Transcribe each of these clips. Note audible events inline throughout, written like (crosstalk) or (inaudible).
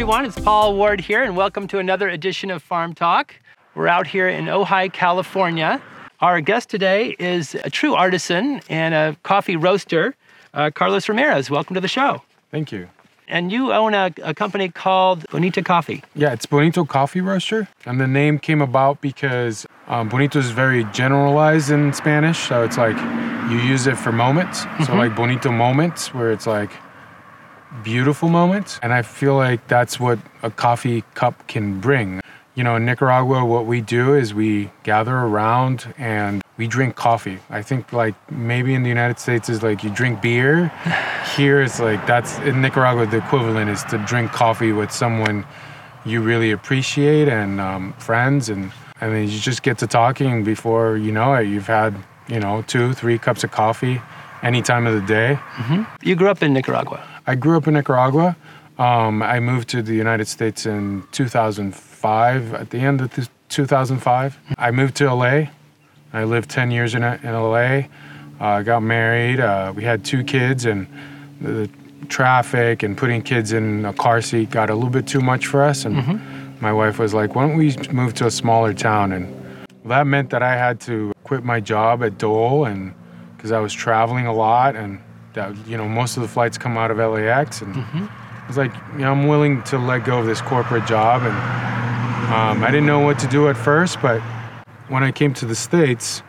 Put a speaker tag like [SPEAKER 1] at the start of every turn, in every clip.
[SPEAKER 1] everyone. It's Paul Ward here, and welcome to another edition of Farm Talk. We're out here in Ojai, California. Our guest today is a true artisan and a coffee roaster, uh, Carlos Ramirez. Welcome to the show.
[SPEAKER 2] Thank you.
[SPEAKER 1] And you own a, a company called Bonito Coffee.
[SPEAKER 2] Yeah, it's Bonito Coffee Roaster. And the name came about because um, Bonito is very generalized in Spanish. So it's like you use it for moments. So, like Bonito moments, where it's like beautiful moments. And I feel like that's what a coffee cup can bring. You know, in Nicaragua, what we do is we gather around and we drink coffee. I think like maybe in the United States is like you drink beer. (laughs) Here it's like that's in Nicaragua the equivalent is to drink coffee with someone you really appreciate and um, friends and I mean you just get to talking before you know it. You've had you know two, three cups of coffee any time of the day.
[SPEAKER 1] You grew up in Nicaragua.
[SPEAKER 2] I grew up in Nicaragua. Um, I moved to the United States in 2005. At the end of th- 2005, I moved to LA. I lived 10 years in, in LA. Uh, got married. Uh, we had two kids, and the, traffic and putting kids in a car seat got a little bit too much for us. And my wife was like, "Why don't we move to a smaller town?" And that meant that I had to quit my job at Dole, and because I was traveling a lot, and you know most of the flights come out of LAX, and I was like, you know, I'm willing to let go of this corporate job, and um, I didn't know what to do at first, but when I came to the states,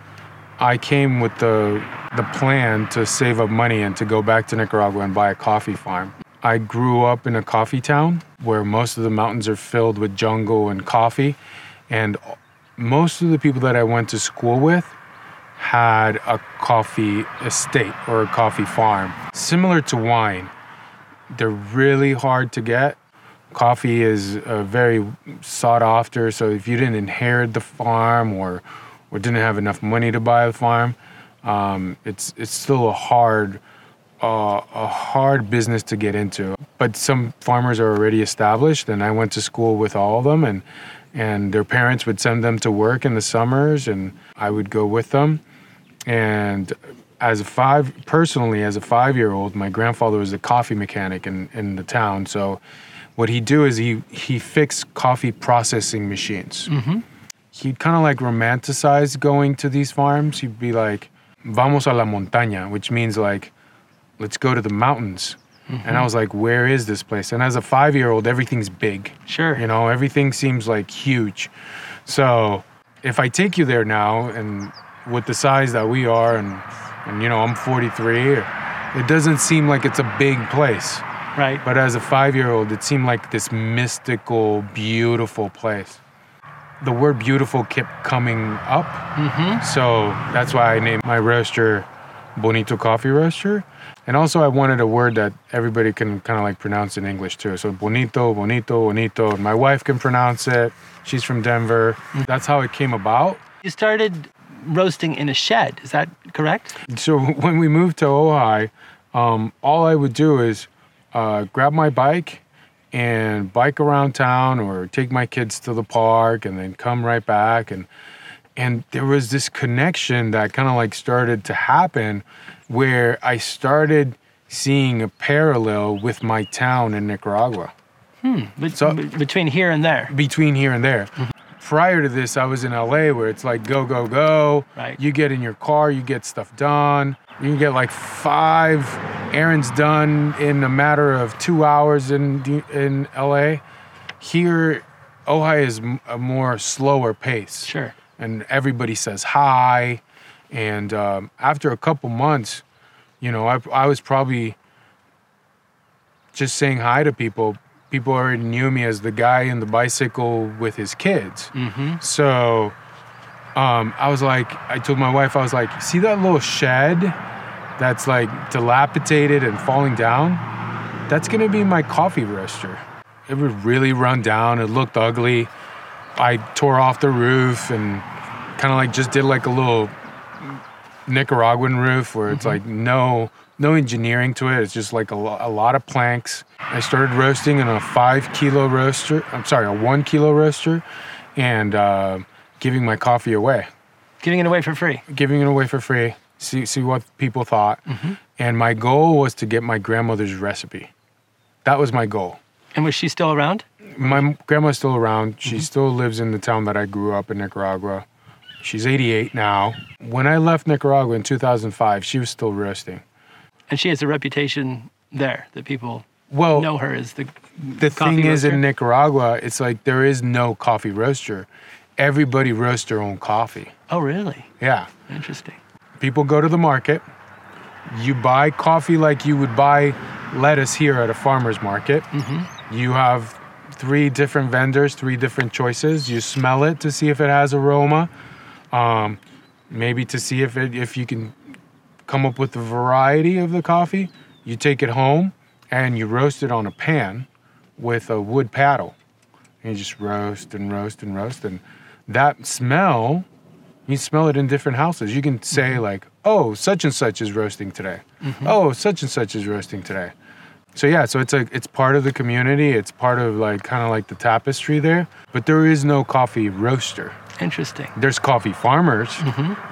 [SPEAKER 2] I came with the the plan to save up money and to go back to Nicaragua and buy a coffee farm. I grew up in a coffee town where most of the mountains are filled with jungle and coffee, and most of the people that I went to school with had a coffee estate or a coffee farm. Similar to wine, they're really hard to get. Coffee is uh, very sought after, so if you didn't inherit the farm or or didn't have enough money to buy the farm, um, it's it's still a hard uh, a hard business to get into. But some farmers are already established, and I went to school with all of them, and and their parents would send them to work in the summers, and I would go with them. And as a five, personally, as a five-year-old, my grandfather was a coffee mechanic in in the town. So, what he'd do is he he fixed coffee processing machines mm-hmm. he'd kind of like romanticize going to these farms. He'd be like, "Vamos a la montaña," which means like, "Let's go to the mountains." And I mm-hmm. was like, "Where is this place?" And as a five-year-old, everything's big.
[SPEAKER 1] Sure.
[SPEAKER 2] You know, everything seems like huge. So if I take you there now, and with the size that we are, and and you know, I'm 43, it doesn't seem like it's a big place.
[SPEAKER 1] Right.
[SPEAKER 2] But as a five-year-old, it seemed like this mystical, beautiful place. The word "beautiful" kept coming up, mm-hmm. so that's why I named my roaster Bonito Coffee Roaster. And also, I wanted a word that everybody can kind of like pronounce in English too. So bonito, bonito, bonito. My wife can pronounce it. She's from Denver. Mm. That's how it came about.
[SPEAKER 1] You started roasting in a shed. Is that correct?
[SPEAKER 2] So (laughs) when we moved to Ojai, um, all I would do is uh, grab my bike and bike around town or take my kids to the park and then come right back and and there was this connection that kind of like started to happen where I started seeing a parallel with my town in Nicaragua
[SPEAKER 1] Be-
[SPEAKER 2] So-
[SPEAKER 1] between here and there.
[SPEAKER 2] between here and there. Prior to this, I was in LA where it's like go, go, go.
[SPEAKER 1] Right.
[SPEAKER 2] You get in your car, you get stuff done. You can get like five errands done in a matter of two hours in in LA. Here, Ojai is a more slower pace.
[SPEAKER 1] Sure.
[SPEAKER 2] And everybody says hi. And um, after a couple months, you know, I, I was probably just saying hi to people. People already knew me as the guy in the bicycle with his kids.
[SPEAKER 1] Mm-hmm.
[SPEAKER 2] So um, I was like, I told my wife, I was like, see that little shed that's like dilapidated and falling down? That's gonna be my coffee roaster. It was really run down. It looked ugly. I tore off the roof and kind of like just did like a little Nicaraguan roof where it's like no no engineering to it. It's just like a, lo- a lot of planks. I started roasting in a five kilo roaster. I'm sorry, a one kilo roaster, and uh, giving my coffee away,
[SPEAKER 1] Giving it away for free.
[SPEAKER 2] giving it away for free. See see what people thought. And my goal was to get my grandmother's recipe. That was my goal.
[SPEAKER 1] And was she still around?
[SPEAKER 2] My m- grandma's still around. She still lives in the town that I grew up in Nicaragua. She's 88 now. When I left Nicaragua in 2005, she was still roasting.
[SPEAKER 1] And she has a reputation there that people
[SPEAKER 2] Well,
[SPEAKER 1] know her as the
[SPEAKER 2] the thing is in Nicaragua, it's like there is no coffee roaster. Everybody roasts their own coffee.
[SPEAKER 1] Oh, really?
[SPEAKER 2] Yeah.
[SPEAKER 1] Interesting.
[SPEAKER 2] People go to the market. You buy coffee like you would buy lettuce here at a farmer's market. You have three different vendors, three different choices. You smell it to see if it has aroma, um, maybe to see if it if you can come up with the variety of the coffee. You take it home and you roast it on a pan with a wood paddle. And you just roast and roast and roast, and that smell you smell it in different houses. You can say mm-hmm. like, "Oh, such and such is roasting today." Mm-hmm. Oh, such and such is roasting today. So yeah, so it's like it's part of the community. It's part of like kind of like the tapestry there. But there is no coffee roaster.
[SPEAKER 1] Interesting.
[SPEAKER 2] There's coffee farmers,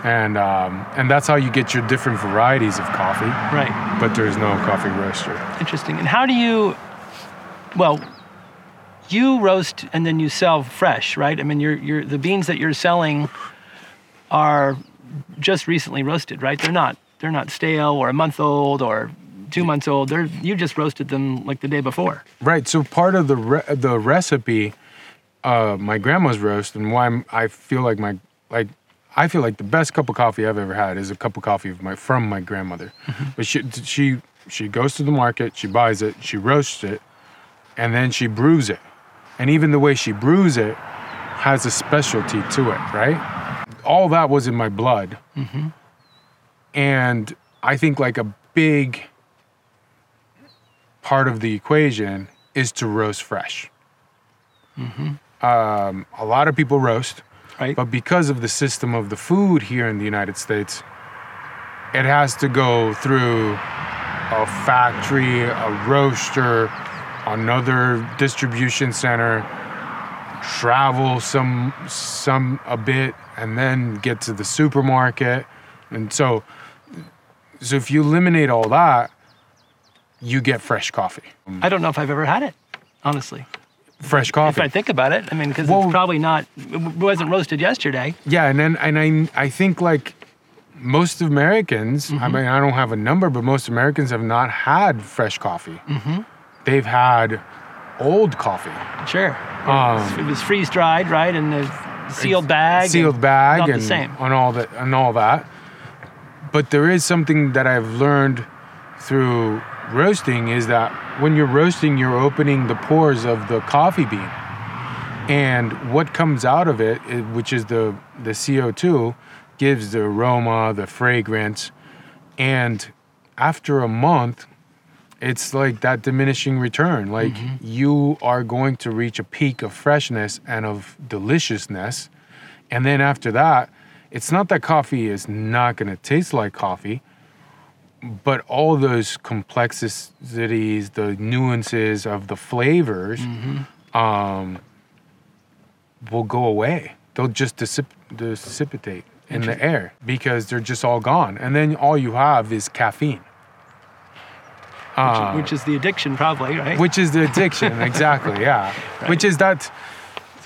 [SPEAKER 2] and um, and that's how you get your different varieties of coffee.
[SPEAKER 1] Right.
[SPEAKER 2] But there's no coffee roaster.
[SPEAKER 1] Interesting. And how do you, well, you roast and then you sell fresh, right? I mean, you're, you're, the beans that you're selling are just recently roasted, right? They're not, they're not stale or a month old or two months old. They're, you just roasted them like the day before.
[SPEAKER 2] Right. So part of the re- the recipe, uh, my grandma's roast, and why I'm, I feel like my like I feel like the best cup of coffee I've ever had is a cup of coffee of my from my grandmother. Mm-hmm. But she she she goes to the market, she buys it, she roasts it, and then she brews it. And even the way she brews it has a specialty to it, right? All that was in my blood. Mm-hmm. And I think like a big part of the equation is to roast fresh. Mm-hmm. Um, a lot of people roast,
[SPEAKER 1] Right.
[SPEAKER 2] but because of the system of the food here in the United States, it has to go through a factory, a roaster, another distribution center, travel some some a bit, and then get to the supermarket. And so, so if you eliminate all that, you get fresh coffee.
[SPEAKER 1] I don't know if I've ever had it, honestly.
[SPEAKER 2] Fresh coffee. If.
[SPEAKER 1] I think about it, I mean, because
[SPEAKER 2] Well-
[SPEAKER 1] it's probably not, it wasn't roasted yesterday.
[SPEAKER 2] Yeah, and then and I I think like most Americans, I mean I don't have a number, but most Americans have not had fresh coffee. They've had old coffee,
[SPEAKER 1] Sure.
[SPEAKER 2] Um,
[SPEAKER 1] it was freeze dried, right? And the sealed bag.
[SPEAKER 2] sealed bag,
[SPEAKER 1] Not
[SPEAKER 2] and
[SPEAKER 1] the same.
[SPEAKER 2] on all that and all that. But there is something that I've learned through roasting is that when you're roasting, you're opening the pores of the coffee bean, and what comes out of it, which is the the CO2, gives the aroma, the fragrance, and after a month, it's like that diminishing return. Like mm-hmm. you are going to reach a peak of freshness and of deliciousness. And then after that, it's not that coffee is not going to taste like coffee, but all those complexities, the nuances of the flavors, um, will go away. They'll just dissip- dissipate in the air because they're just all gone. And then all you have is caffeine. Uh,
[SPEAKER 1] which is the addiction, probably, right?
[SPEAKER 2] which is the addiction (laughs) exactly yeah which is that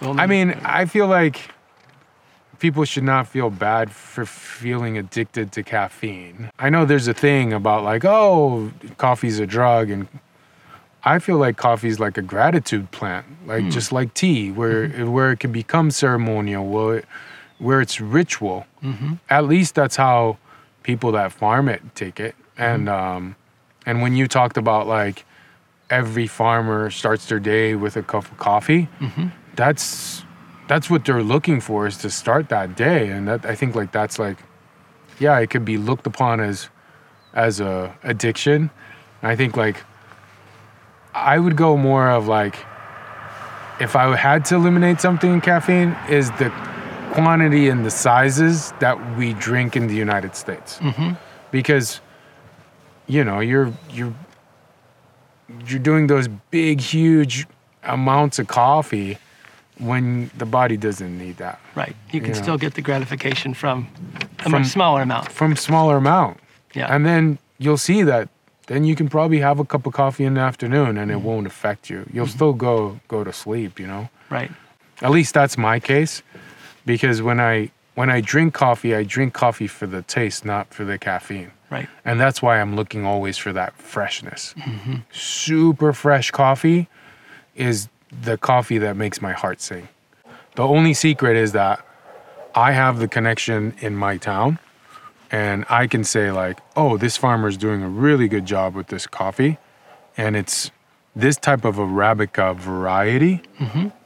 [SPEAKER 2] i mean i feel like people should not feel bad for feeling addicted to caffeine. I know there's a thing about like oh coffee's a drug and i feel like coffee's like a gratitude plant like hmm. just like tea where mm-hmm. where it can become ceremonial where, it, where it's ritual. Mm-hmm. At least that's how people that farm it take it. Mm-hmm. And um and when you talked about like every farmer starts their day with a cup of coffee that's that's what they're looking for is to start that day. And that i think like that's like yeah it could be looked upon as as a addiction. I think like i would go more of like if i had to eliminate something in caffeine is the quantity and the sizes that we drink in the united states. Mm-hmm. Because you know you're you're you're doing those big huge amounts of coffee when the body doesn't need that
[SPEAKER 1] right. You can
[SPEAKER 2] you know.
[SPEAKER 1] still get the gratification from a
[SPEAKER 2] From-
[SPEAKER 1] much smaller amount.
[SPEAKER 2] from smaller amount
[SPEAKER 1] Yeah.
[SPEAKER 2] and then you'll see that then you can probably have a cup of coffee in the afternoon and it mm. won't affect you. You'll mm-hmm. still go go to sleep, you know.
[SPEAKER 1] Right.
[SPEAKER 2] At least that's my case, because when I when I drink coffee, I drink coffee for the taste, not for the caffeine.
[SPEAKER 1] Right.
[SPEAKER 2] And that's why I'm looking always for that freshness. Mm-hmm. Super fresh coffee is the coffee that makes my heart sing. The only secret is that I have the connection in my town and I can say like, "Oh, this farmer is doing a really good job with this coffee." And it's this type of Arabica variety,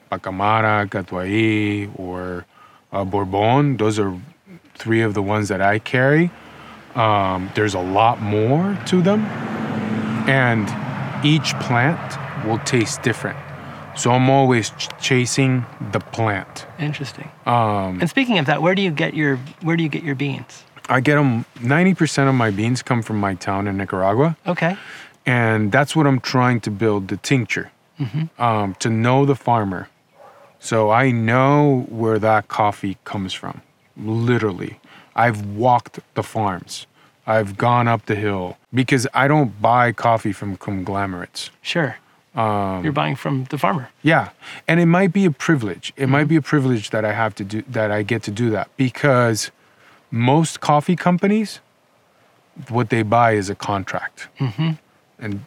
[SPEAKER 2] Pacamara, Catuai, or uh, Bourbon. Those are three of the ones that I carry. Um, there's a lot more to them, and each plant will taste different. So I'm always ch- chasing the plant.
[SPEAKER 1] Interesting.
[SPEAKER 2] Um,
[SPEAKER 1] And speaking of that, where do you get your where do you get your beans?
[SPEAKER 2] I get them. Ninety percent of my beans come from my town in Nicaragua,
[SPEAKER 1] Okay.
[SPEAKER 2] and that's what I'm trying to build the tincture um, to know the farmer. So I know where that coffee comes from. Literally, I've walked the farms. I've gone up the hill because I don't buy coffee from conglomerates.
[SPEAKER 1] Sure.
[SPEAKER 2] Um,
[SPEAKER 1] You're buying from the farmer.
[SPEAKER 2] Yeah, and it might be a privilege. It might mm-hmm. be a privilege that I have to do that. I get to do that because most coffee companies, what they buy is a contract, mm-hmm. and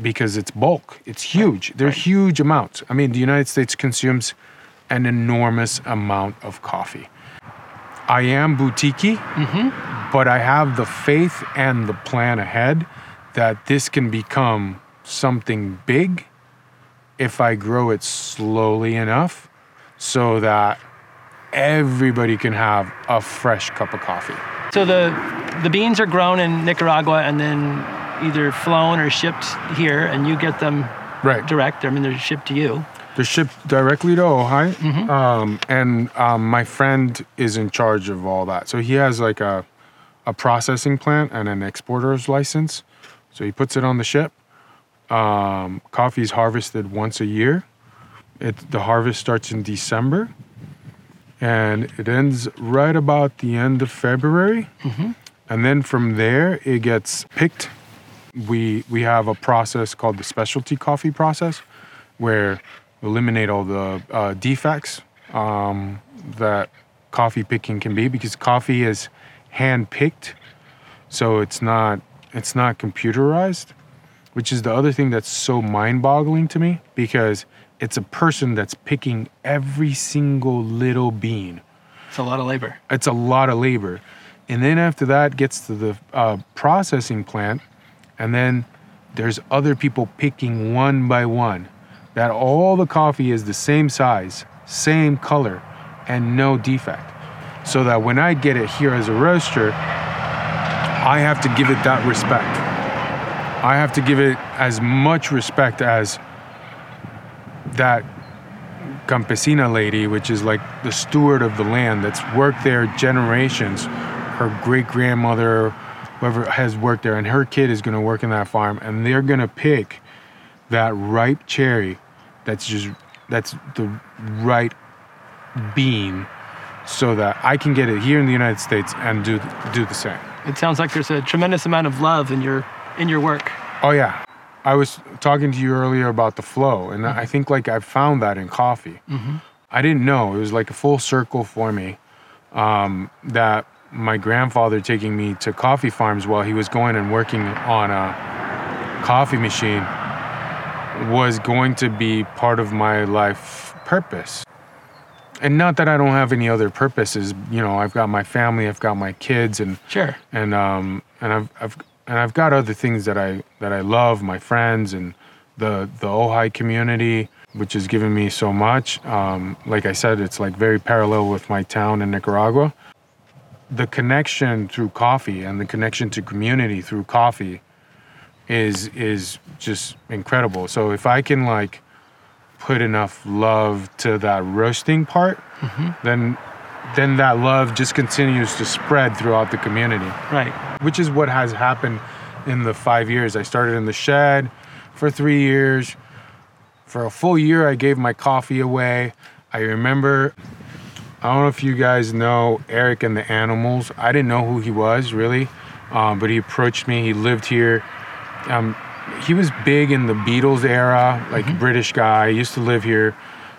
[SPEAKER 2] because it's bulk, it's huge. They're
[SPEAKER 1] right.
[SPEAKER 2] huge amounts. I mean, the United States consumes an enormous amount of coffee. I am boutique, mm-hmm. but I have the faith and the plan ahead that this can become something big if I grow it slowly enough so that everybody can have a fresh cup of coffee.
[SPEAKER 1] So the the beans are grown in Nicaragua and then either flown or shipped here, and you get them
[SPEAKER 2] Right.
[SPEAKER 1] direct. I mean, they're shipped to you.
[SPEAKER 2] They're shipped directly to Ojai. Um, and um, my friend is in charge of all that. So he has like a, a processing plant and an exporter's license. So he puts it on the ship. Um, coffee is harvested once a year. It, the harvest starts in December and it ends right about the end of February. And then from there, it gets picked. We, we have a process called the specialty coffee process where we eliminate all the uh, defects um, that coffee picking can be because coffee is hand picked so it's not it's not computerized which is the other thing that's so mind-boggling to me because it's a person that's picking every single little bean
[SPEAKER 1] It's a lot of labor.
[SPEAKER 2] it's a lot of labor. And then after that gets to the uh, processing plant, and then there's other people picking one by one. That all the coffee is the same size, same color, and no defect. So that when I get it here as a roaster, I have to give it that respect. I have to give it as much respect as that campesina lady, which is like the steward of the land that's worked there generations. Her great grandmother, whoever has worked there, and her kid is going to work in that farm, and they're going to pick that ripe cherry that's just that's the right bean so that I can get it here in the United States and do do the same.
[SPEAKER 1] It sounds like there's a tremendous amount of love in your in your work.
[SPEAKER 2] Oh yeah. I was talking to you earlier about the flow, and I think like I found that in coffee. I didn't know it was like a full circle for me. Um, that my grandfather taking me to coffee farms while he was going and working on a coffee machine was going to be part of my life purpose. And not that I don't have any other purposes, you know, I've got my family, I've got my kids, and
[SPEAKER 1] Sure.
[SPEAKER 2] and um and I've I've and I've got other things that I that I love, my friends and the the Ojai community, which has given me so much. Um, like I said, it's like very parallel with my town in Nicaragua. The connection through coffee and the connection to community through coffee is is just incredible. So if I can like put enough love to that roasting part, then then that love just continues to spread throughout the community
[SPEAKER 1] Right.
[SPEAKER 2] which is what has happened in the five years. I started in the shed for three years. For a full year, I gave my coffee away. I remember, I don't know if you guys know Eric and the Animals. I didn't know who he was really, um, but he approached me. He lived here Um, he was big in the Beatles era, like British guy. Used to live here,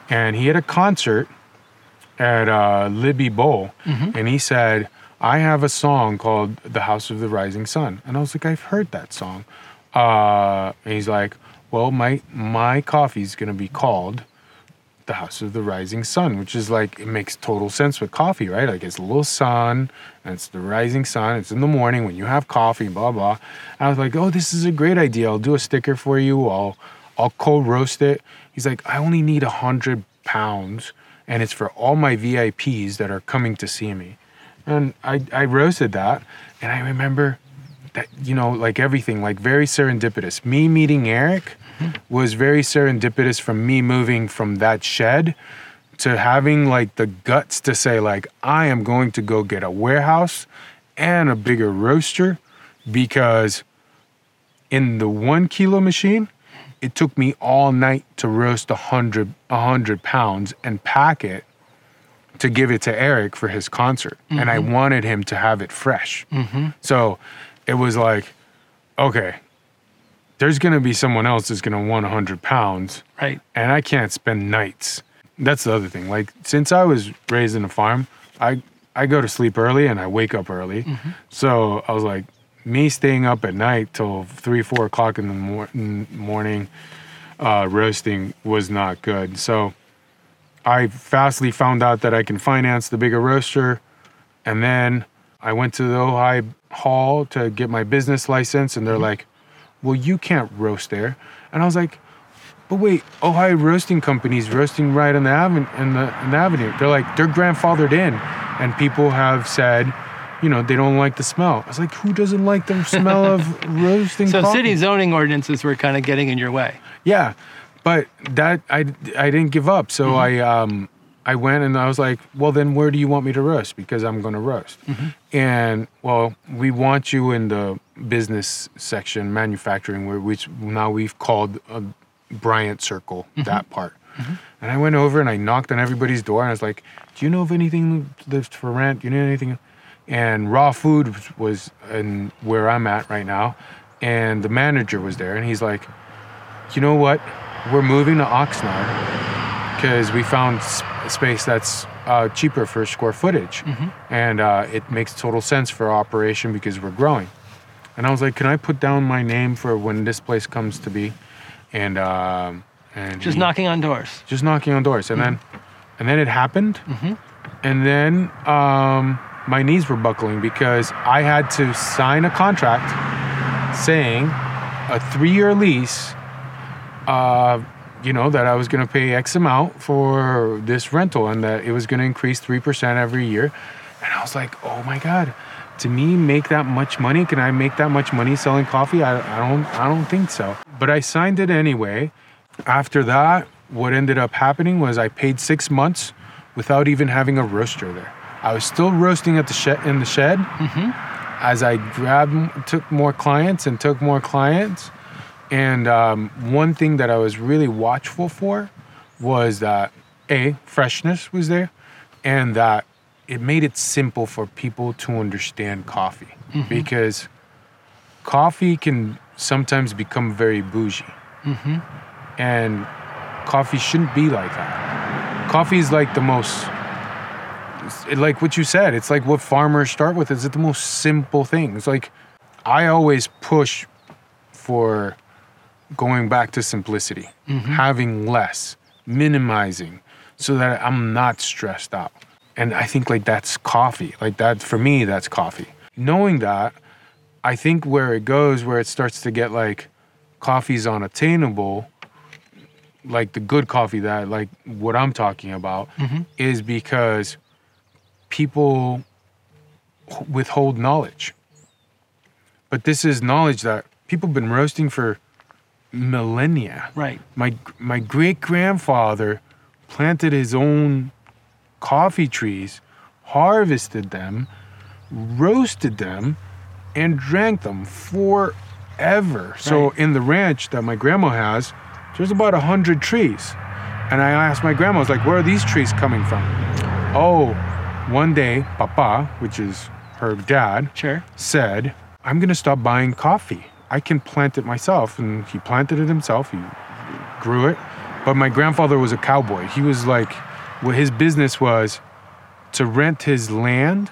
[SPEAKER 2] and he had a concert at uh, Libbey Bowl, and he said, "I have a song called The House of the Rising Sun," and I was like, "I've heard that song." Uh, and he's like, "Well, my my coffee's gonna be called." the house of the rising sun, which is like it makes total sense with coffee, right? Like it's a little sun and it's the rising sun. It's in the morning when you have coffee, blah blah. I was like, oh, this is a great idea. I'll do a sticker for you. I'll I'll cold roast it. He's like, I only need a hundred pounds, and it's for all my VIPs that are coming to see me. And I I roasted that, and I remember that you know like everything like very serendipitous. Me meeting Eric was very serendipitous from me moving from that shed to having like the guts to say like I am going to go get a warehouse and a bigger roaster because in the one kilo machine it took me all night to roast a hundred a hundred pounds and pack it to give it to Eric for his concert and I mm-hmm. wanted him to have it fresh mm-hmm. so it was like okay there's to be someone else that's to want 100 pounds
[SPEAKER 1] Right.
[SPEAKER 2] and I can't spend nights. That's the other thing. Like since I was raised in a farm, I I go to sleep early and I wake up early. Mm-hmm. So I was like, me staying up at night till three, four o'clock in the mor- morning, uh, roasting was not good. So I fastly found out that I can finance the bigger roaster, and then I went to the Ojai Hall to get my business license, and they're like, "Well, you can't roast there," and I was like. But wait, Ojai Roasting Company's roasting right on the avenue. In the, in the avenue, they're like they're grandfathered in, and people have said, you know, they don't like the smell. I was like, who doesn't like the smell of (laughs) roasting?
[SPEAKER 1] So
[SPEAKER 2] coffee?
[SPEAKER 1] city zoning ordinances were kind of getting in your way.
[SPEAKER 2] Yeah, but that I I didn't give up. So mm-hmm. I um I went and I was like, well then where do you want me to roast? Because I'm going to roast. Mm-hmm. And well, we want you in the business section, manufacturing, where which now we've called a Bryant Circle mm-hmm. that part. And I went over and I knocked on everybody's door and I was like, do you know of anything that's for rent? Do you know anything? And raw food was in where I'm at right now. And the manager was there and he's like, you know what? We're moving to Oxnard because we found space that's uh, cheaper for square footage, and uh, it makes total sense for our operation because we're growing. And I was like, "Can I put down my name for when this place comes to be?" And um, and
[SPEAKER 1] Just
[SPEAKER 2] he-
[SPEAKER 1] knocking on doors.
[SPEAKER 2] just knocking on doors, and then and then it happened, and then um, my knees were buckling because I had to sign a contract saying a three-year lease. Uh, you know that I was going to pay X amount for this rental, and that it was going to increase three percent every year. And I was like, "Oh my god." To me, make that much money? Can I make that much money selling coffee? I, I don't. I don't think so. But I signed it anyway, after that, what ended up happening was I paid six months without even having a roaster there. I was still roasting at the shed in the shed. Mm-hmm. As I grabbed, took more clients and took more clients, and um, one thing that I was really watchful for was that a freshness was there, and that it made it simple for people to understand coffee. Mm-hmm. Because coffee can sometimes become very bougie. Mm-hmm. And coffee shouldn't be like that. Coffee is like the most, like what you said. It's like what farmers start with. Is it the most simple thing. It's like I always push for going back to simplicity, mm-hmm. having less, minimizing, so that I'm not stressed out. And I think like that's coffee. Like that for me, that's coffee. Knowing that, I think where it goes, where it starts to get like coffee's unattainable, like the good coffee that like what I'm talking about mm-hmm. is because people withhold knowledge. But this is knowledge that people have been roasting for millennia.
[SPEAKER 1] Right.
[SPEAKER 2] My my great grandfather planted his own coffee trees, harvested them, roasted them, and drank them forever.
[SPEAKER 1] Right.
[SPEAKER 2] So in the ranch that my grandma has, there's about a hundred trees. And I asked my grandma, I was like, where are these trees coming from? Oh, one day, Papa, which is her dad,
[SPEAKER 1] Sure.
[SPEAKER 2] said, I'm gonna stop buying coffee. I can plant it myself. And he planted it himself. He grew it. But my grandfather was a cowboy. He was like, what his business was to rent his land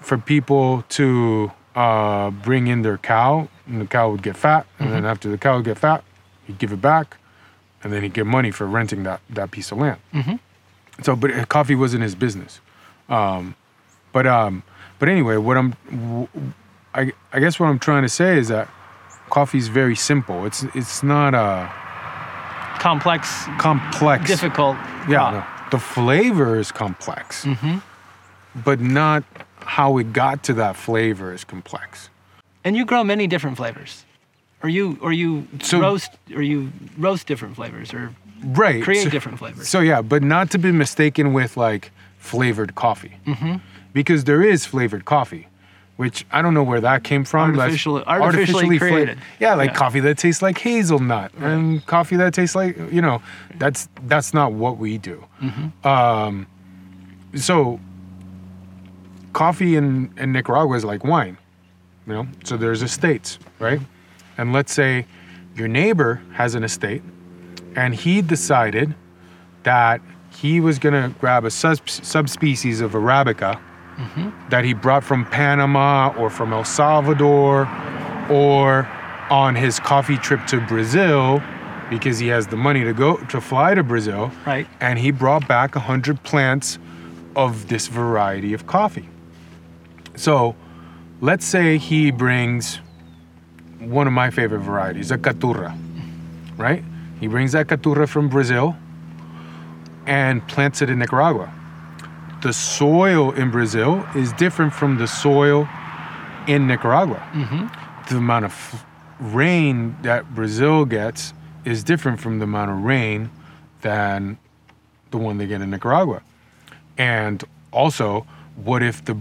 [SPEAKER 2] for people to uh, bring in their cow, and the cow would get fat. And then after the cow would get fat, he'd give it back, and then he'd get money for renting that, that piece of land. So, but uh, coffee wasn't his business. Um, but um, but anyway, what I'm, I, I guess what I'm trying to say is that coffee is very simple. It's it's not a
[SPEAKER 1] Complex,
[SPEAKER 2] complex.
[SPEAKER 1] difficult.
[SPEAKER 2] Yeah, no. the flavor is complex, but not how it got to that flavor is complex.
[SPEAKER 1] And you grow many different flavors, or you or you
[SPEAKER 2] So-
[SPEAKER 1] roast or you roast different flavors, or
[SPEAKER 2] Right.
[SPEAKER 1] create
[SPEAKER 2] so,
[SPEAKER 1] different flavors.
[SPEAKER 2] So yeah, but not to be mistaken with like flavored coffee, mm-hmm. because there is flavored coffee, which I don't know where that came from.
[SPEAKER 1] Artificial- artificially
[SPEAKER 2] fla-
[SPEAKER 1] created.
[SPEAKER 2] yeah, like
[SPEAKER 1] Yeah.
[SPEAKER 2] coffee that tastes like hazelnut and coffee that tastes like you know. That's that's not what we do.
[SPEAKER 1] Mm-hmm.
[SPEAKER 2] Um, so coffee in, in Nicaragua is like wine, you know. So there's estates, right? And let's say your neighbor has an estate, and he decided that he was gonna grab a sub- subspecies of arabica mm-hmm. that he brought from Panama or from El Salvador, or on his coffee trip to Brazil, because he has the money to go to fly to Brazil
[SPEAKER 1] Right.
[SPEAKER 2] and he brought back 100 plants of this variety of coffee. So let's say he brings one of my favorite varieties, a Caturra, right? He brings that Caturra from Brazil and plants it in Nicaragua. The soil in Brazil is different from the soil in Nicaragua. Mm-hmm. The amount of f- rain that Brazil gets is different from the amount of rain than the one they get in Nicaragua. And also, what if the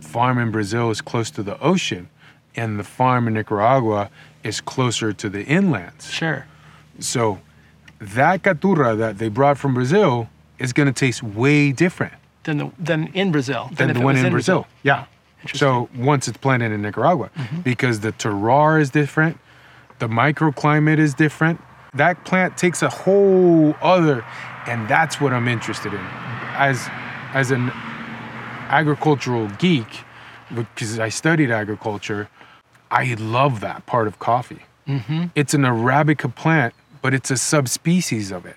[SPEAKER 2] farm in Brazil is close to the ocean and the farm in Nicaragua is closer to the inlands?
[SPEAKER 1] Sure.
[SPEAKER 2] So, that caturra that they brought from Brazil is going to taste way different
[SPEAKER 1] Than the than in Brazil.
[SPEAKER 2] than
[SPEAKER 1] if
[SPEAKER 2] the
[SPEAKER 1] it
[SPEAKER 2] one
[SPEAKER 1] was
[SPEAKER 2] in Brazil. Yeah. So once it's planted in Nicaragua, mm-hmm. because the terroir is different, the microclimate is different. That plant takes a whole other, and that's what I'm interested in. As as an agricultural geek, because I studied agriculture, I love that part of coffee. Mm-hmm. It's an arabica plant, but it's a subspecies of it.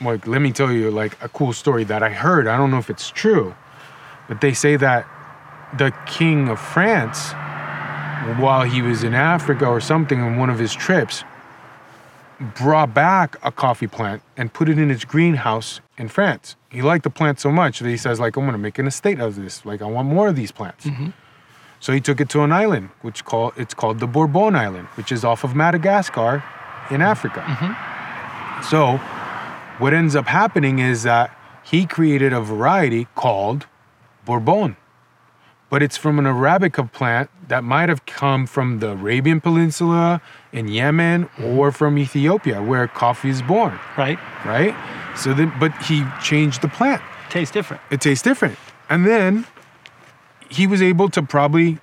[SPEAKER 2] Like, let me tell you, like a cool story that I heard. I don't know if it's true, but they say that the king of France, while he was in Africa or something on one of his trips, brought back a coffee plant and put it in his greenhouse in France. He liked the plant so much that he says, like, I'm gonna make an estate of this. Like, I want more of these plants. Mm-hmm. So he took it to an island, which call it's called the Bourbon Island, which is off of Madagascar in Africa. Mm-hmm. So what ends up happening is that he created a variety called Bourbon. But it's from an Arabica plant that might have come from the Arabian Peninsula in Yemen mm-hmm. or from Ethiopia, where coffee is born,
[SPEAKER 1] Right.
[SPEAKER 2] right? So then, but he changed the plant
[SPEAKER 1] Tastes different.
[SPEAKER 2] it tastes different. And then he was able to probably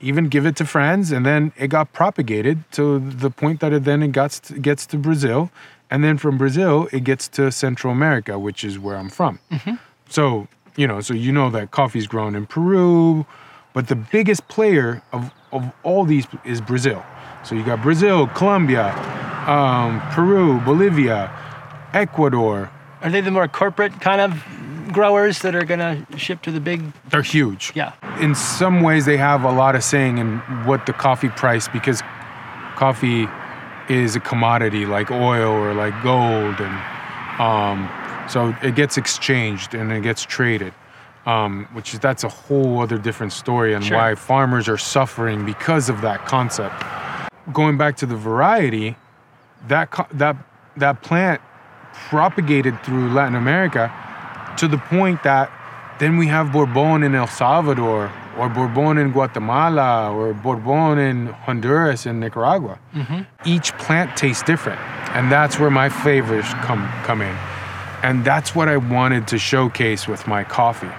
[SPEAKER 2] even give it to friends, and then it got propagated to the point that it then it gets to, gets to Brazil, and then from Brazil it gets to Central America, which is where I'm from. So you know, so you know that coffee's grown in Peru, but the biggest player of of all these is Brazil. So you got Brazil, Colombia, um, Peru, Bolivia, Ecuador,
[SPEAKER 1] Are they the more corporate kind of growers that are gonna ship to the big?
[SPEAKER 2] they're huge.
[SPEAKER 1] Yeah.
[SPEAKER 2] in some ways they have a lot of saying in what the coffee price because coffee is a commodity like oil or like gold and um, so it gets exchanged and it gets traded um, which is that's a whole other different story and
[SPEAKER 1] Sure.
[SPEAKER 2] why farmers are suffering because of that concept going back to the variety that co- that that plant propagated through Latin America to the point that then we have Bourbon in El Salvador, or Bourbon in Guatemala, or Bourbon in Honduras and Nicaragua. Mm-hmm. Each plant tastes different, and that's where my flavors come come in, and that's what I wanted to showcase with my coffee.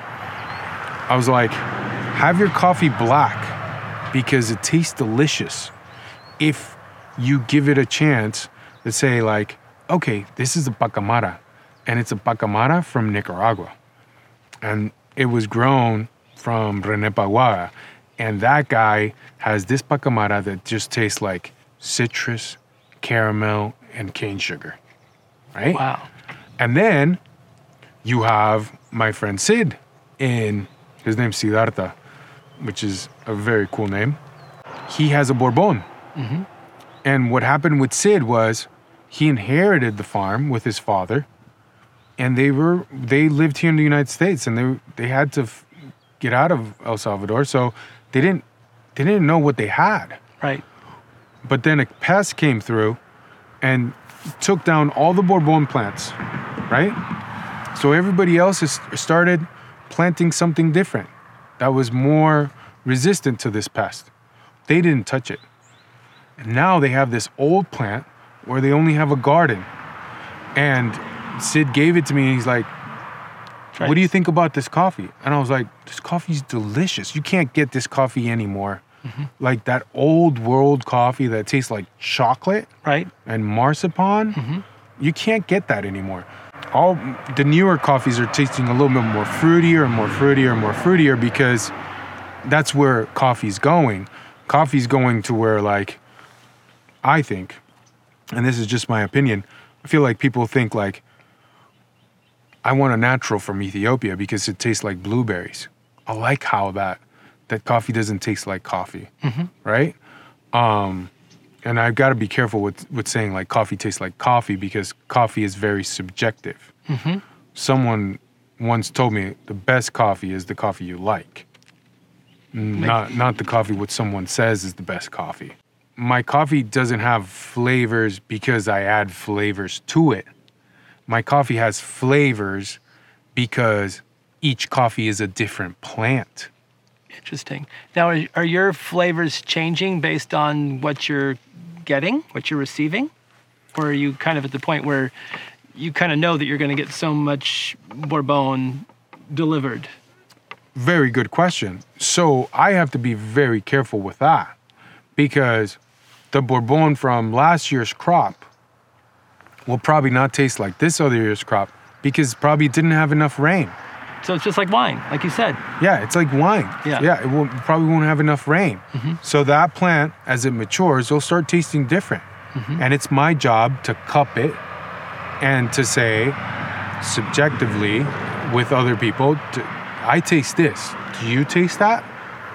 [SPEAKER 2] I was like, have your coffee black because it tastes delicious. if you give it a chance to say like, okay, this is a pacamara, and it's a pacamara from Nicaragua, and it was grown from Rene Paguaga, and that guy has this pacamara that just tastes like citrus, caramel, and cane sugar, right?
[SPEAKER 1] Wow.
[SPEAKER 2] And then you have my friend Sid in his name's Siddhartha, which is a very cool name. He has a Bourbon. Mm-hmm. And what happened with Sid was he inherited the farm with his father, and they were they lived here in the United States, and they they had to f- get out of El Salvador, so they didn't they didn't know what they had.
[SPEAKER 1] Right.
[SPEAKER 2] But then a pest came through and took down all the Bourbon plants, right? So everybody else has started planting something different that was more resistant to this pest. They didn't touch it. And now they have this old plant where they only have a garden. And Sid gave it to me and he's like, What do you think about this coffee? And I was like, This coffee's delicious. You can't get this coffee anymore. Mm-hmm. Like that old world coffee that tastes like chocolate
[SPEAKER 1] Right.
[SPEAKER 2] and marzipan, mm-hmm. you can't get that anymore. All the newer coffees are tasting a little bit more fruitier and more fruitier and more fruitier because that's where coffee's going. Coffee's going to where like I think, and this is just my opinion, I feel like people think like I want a natural from Ethiopia because it tastes like blueberries. I like how that that coffee doesn't taste like coffee, right? Um, and I've got to be careful with with saying like coffee tastes like coffee because coffee is very subjective. Someone once told me the best coffee is the coffee you like, not not the coffee what someone says is the best coffee. My coffee doesn't have flavors because I add flavors to it. My coffee has flavors because each coffee is a different plant.
[SPEAKER 1] Interesting. Now, are- are your flavors changing based on what you're getting, what you're receiving? Or are you kind of at the point where you kind of know that you're going to get so much Bourbon delivered?
[SPEAKER 2] Very good question. So I have to be very careful with that because the Bourbon from last year's crop will probably not taste like this other year's crop because probably didn't have enough rain.
[SPEAKER 1] So it's just like wine, like you said.
[SPEAKER 2] Yeah, it's like wine.
[SPEAKER 1] Yeah.
[SPEAKER 2] Yeah, it won't, probably won't have enough rain. Mm-hmm. So that plant, as it matures, will start tasting different. Mm-hmm. And it's my job to cup it and to say subjectively with other people, I taste this. Do you taste that?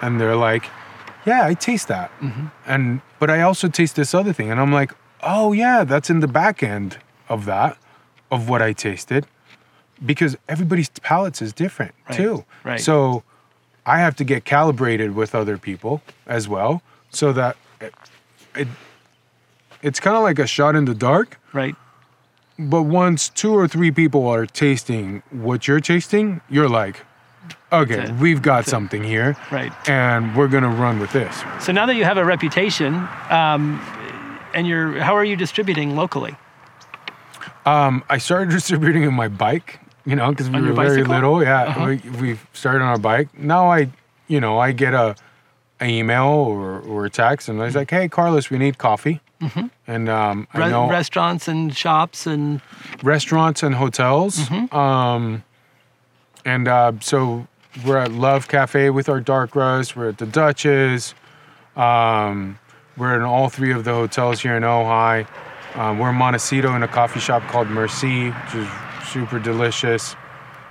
[SPEAKER 2] And they're like, yeah, I taste that. Mm-hmm. And but I also taste this other thing. And I'm like, oh yeah, that's in the back end of that, of what I tasted. Because everybody's palates is different
[SPEAKER 1] Right,
[SPEAKER 2] too.
[SPEAKER 1] right.
[SPEAKER 2] So I have to get calibrated with other people as well, so that it, it it's kind of like a shot in the dark.
[SPEAKER 1] Right.
[SPEAKER 2] But once two or three people are tasting what you're tasting, you're like, okay, we've got something here,
[SPEAKER 1] Right.
[SPEAKER 2] and we're gonna run with this.
[SPEAKER 1] So now that you have a reputation, um, and you're, how are you distributing locally?
[SPEAKER 2] Um, I started (laughs) distributing in my bike, you know, because we
[SPEAKER 1] On
[SPEAKER 2] were very little. Yeah,
[SPEAKER 1] Uh-huh.
[SPEAKER 2] we, we started on our bike. Now I, you know, I get a, an email or, or a text, and I was like, "Hey, Carlos, we need coffee." And um, I know
[SPEAKER 1] restaurants and shops and
[SPEAKER 2] restaurants and hotels.
[SPEAKER 1] Mm-hmm.
[SPEAKER 2] Um, and uh, so we're at Love Cafe with our dark roast. We're at the Dutchess. Um, we're in all three of the hotels here in Ojai. Um, we're in Montecito in a coffee shop called Mercy, which is super delicious.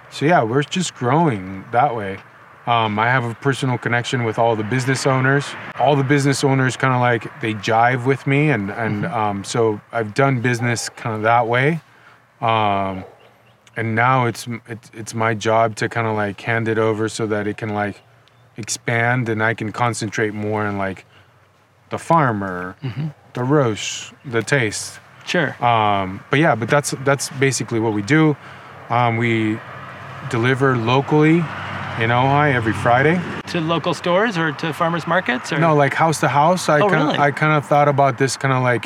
[SPEAKER 2] So yeah, we're just growing that way. Um, I have a personal connection with all the business owners. All the business owners kind of like they jive with me, and and um, so I've done business kind of that way. Um, and now it's it's it's my job to kind of like hand it over so that it can like expand, and I can concentrate more and like the farmer, the roast, the taste.
[SPEAKER 1] sure.
[SPEAKER 2] Um, but yeah, but that's that's basically what we do. Um, we deliver locally in Ojai every Friday.
[SPEAKER 1] to local stores or to farmers markets or
[SPEAKER 2] No, like house to house. I
[SPEAKER 1] Oh,
[SPEAKER 2] kind
[SPEAKER 1] really?
[SPEAKER 2] of I kind of thought about this kind of like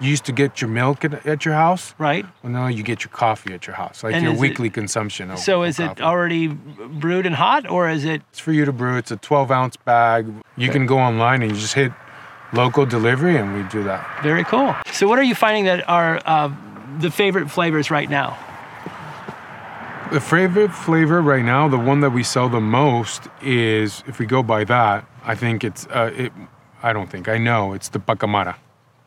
[SPEAKER 2] you used to get your milk at, at your house.
[SPEAKER 1] right?
[SPEAKER 2] Well, now you get your coffee at your house, like
[SPEAKER 1] And
[SPEAKER 2] your
[SPEAKER 1] is it-
[SPEAKER 2] weekly consumption. Of,
[SPEAKER 1] So is it already brewed and hot or is it
[SPEAKER 2] It's for you to brew. It's a 12 ounce bag. You can go online and you just hit local delivery, and we do that.
[SPEAKER 1] Very cool. So, what are you finding that are uh, the favorite flavors right now?
[SPEAKER 2] The favorite flavor right now, the one that we sell the most is, if we go by that, I think it's, uh, it, I don't think, I know, it's the pacamara.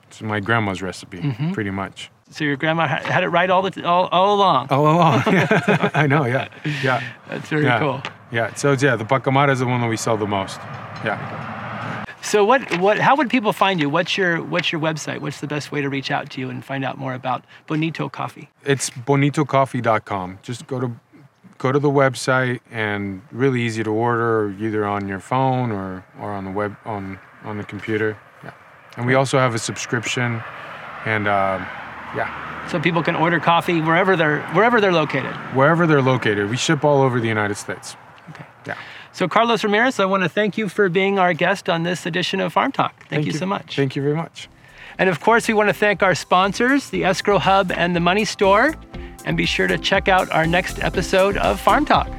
[SPEAKER 2] It's my grandma's recipe,
[SPEAKER 1] Mm-hmm.
[SPEAKER 2] pretty much.
[SPEAKER 1] So your grandma had it right all the all, all along.
[SPEAKER 2] All along. (laughs) yeah. (laughs) I know, yeah. Yeah.
[SPEAKER 1] That's very
[SPEAKER 2] yeah.
[SPEAKER 1] cool.
[SPEAKER 2] Yeah. So, yeah, the pacamara is the one that we sell the most. Yeah.
[SPEAKER 1] So what what how would people find you? What's your what's your website? What's the best way to reach out to you and find out more about Bonito Coffee?
[SPEAKER 2] It's bonitocoffee.com. Just go to go to the website and really easy to order either on your phone or, or on the web on on the computer. Yeah. And we also have a subscription and um, yeah,
[SPEAKER 1] So people can order coffee wherever they're wherever they're located.
[SPEAKER 2] wherever they're located. We ship all over the United States.
[SPEAKER 1] Okay.
[SPEAKER 2] Yeah.
[SPEAKER 1] So Carlos Ramirez, I want to thank you for being our guest on this edition of Farm Talk. Thank, you, so much.
[SPEAKER 2] Thank you very much.
[SPEAKER 1] And of course, we want to thank our sponsors, the Escrow Hub and the Money Store. And be sure to check out our next episode of Farm Talk.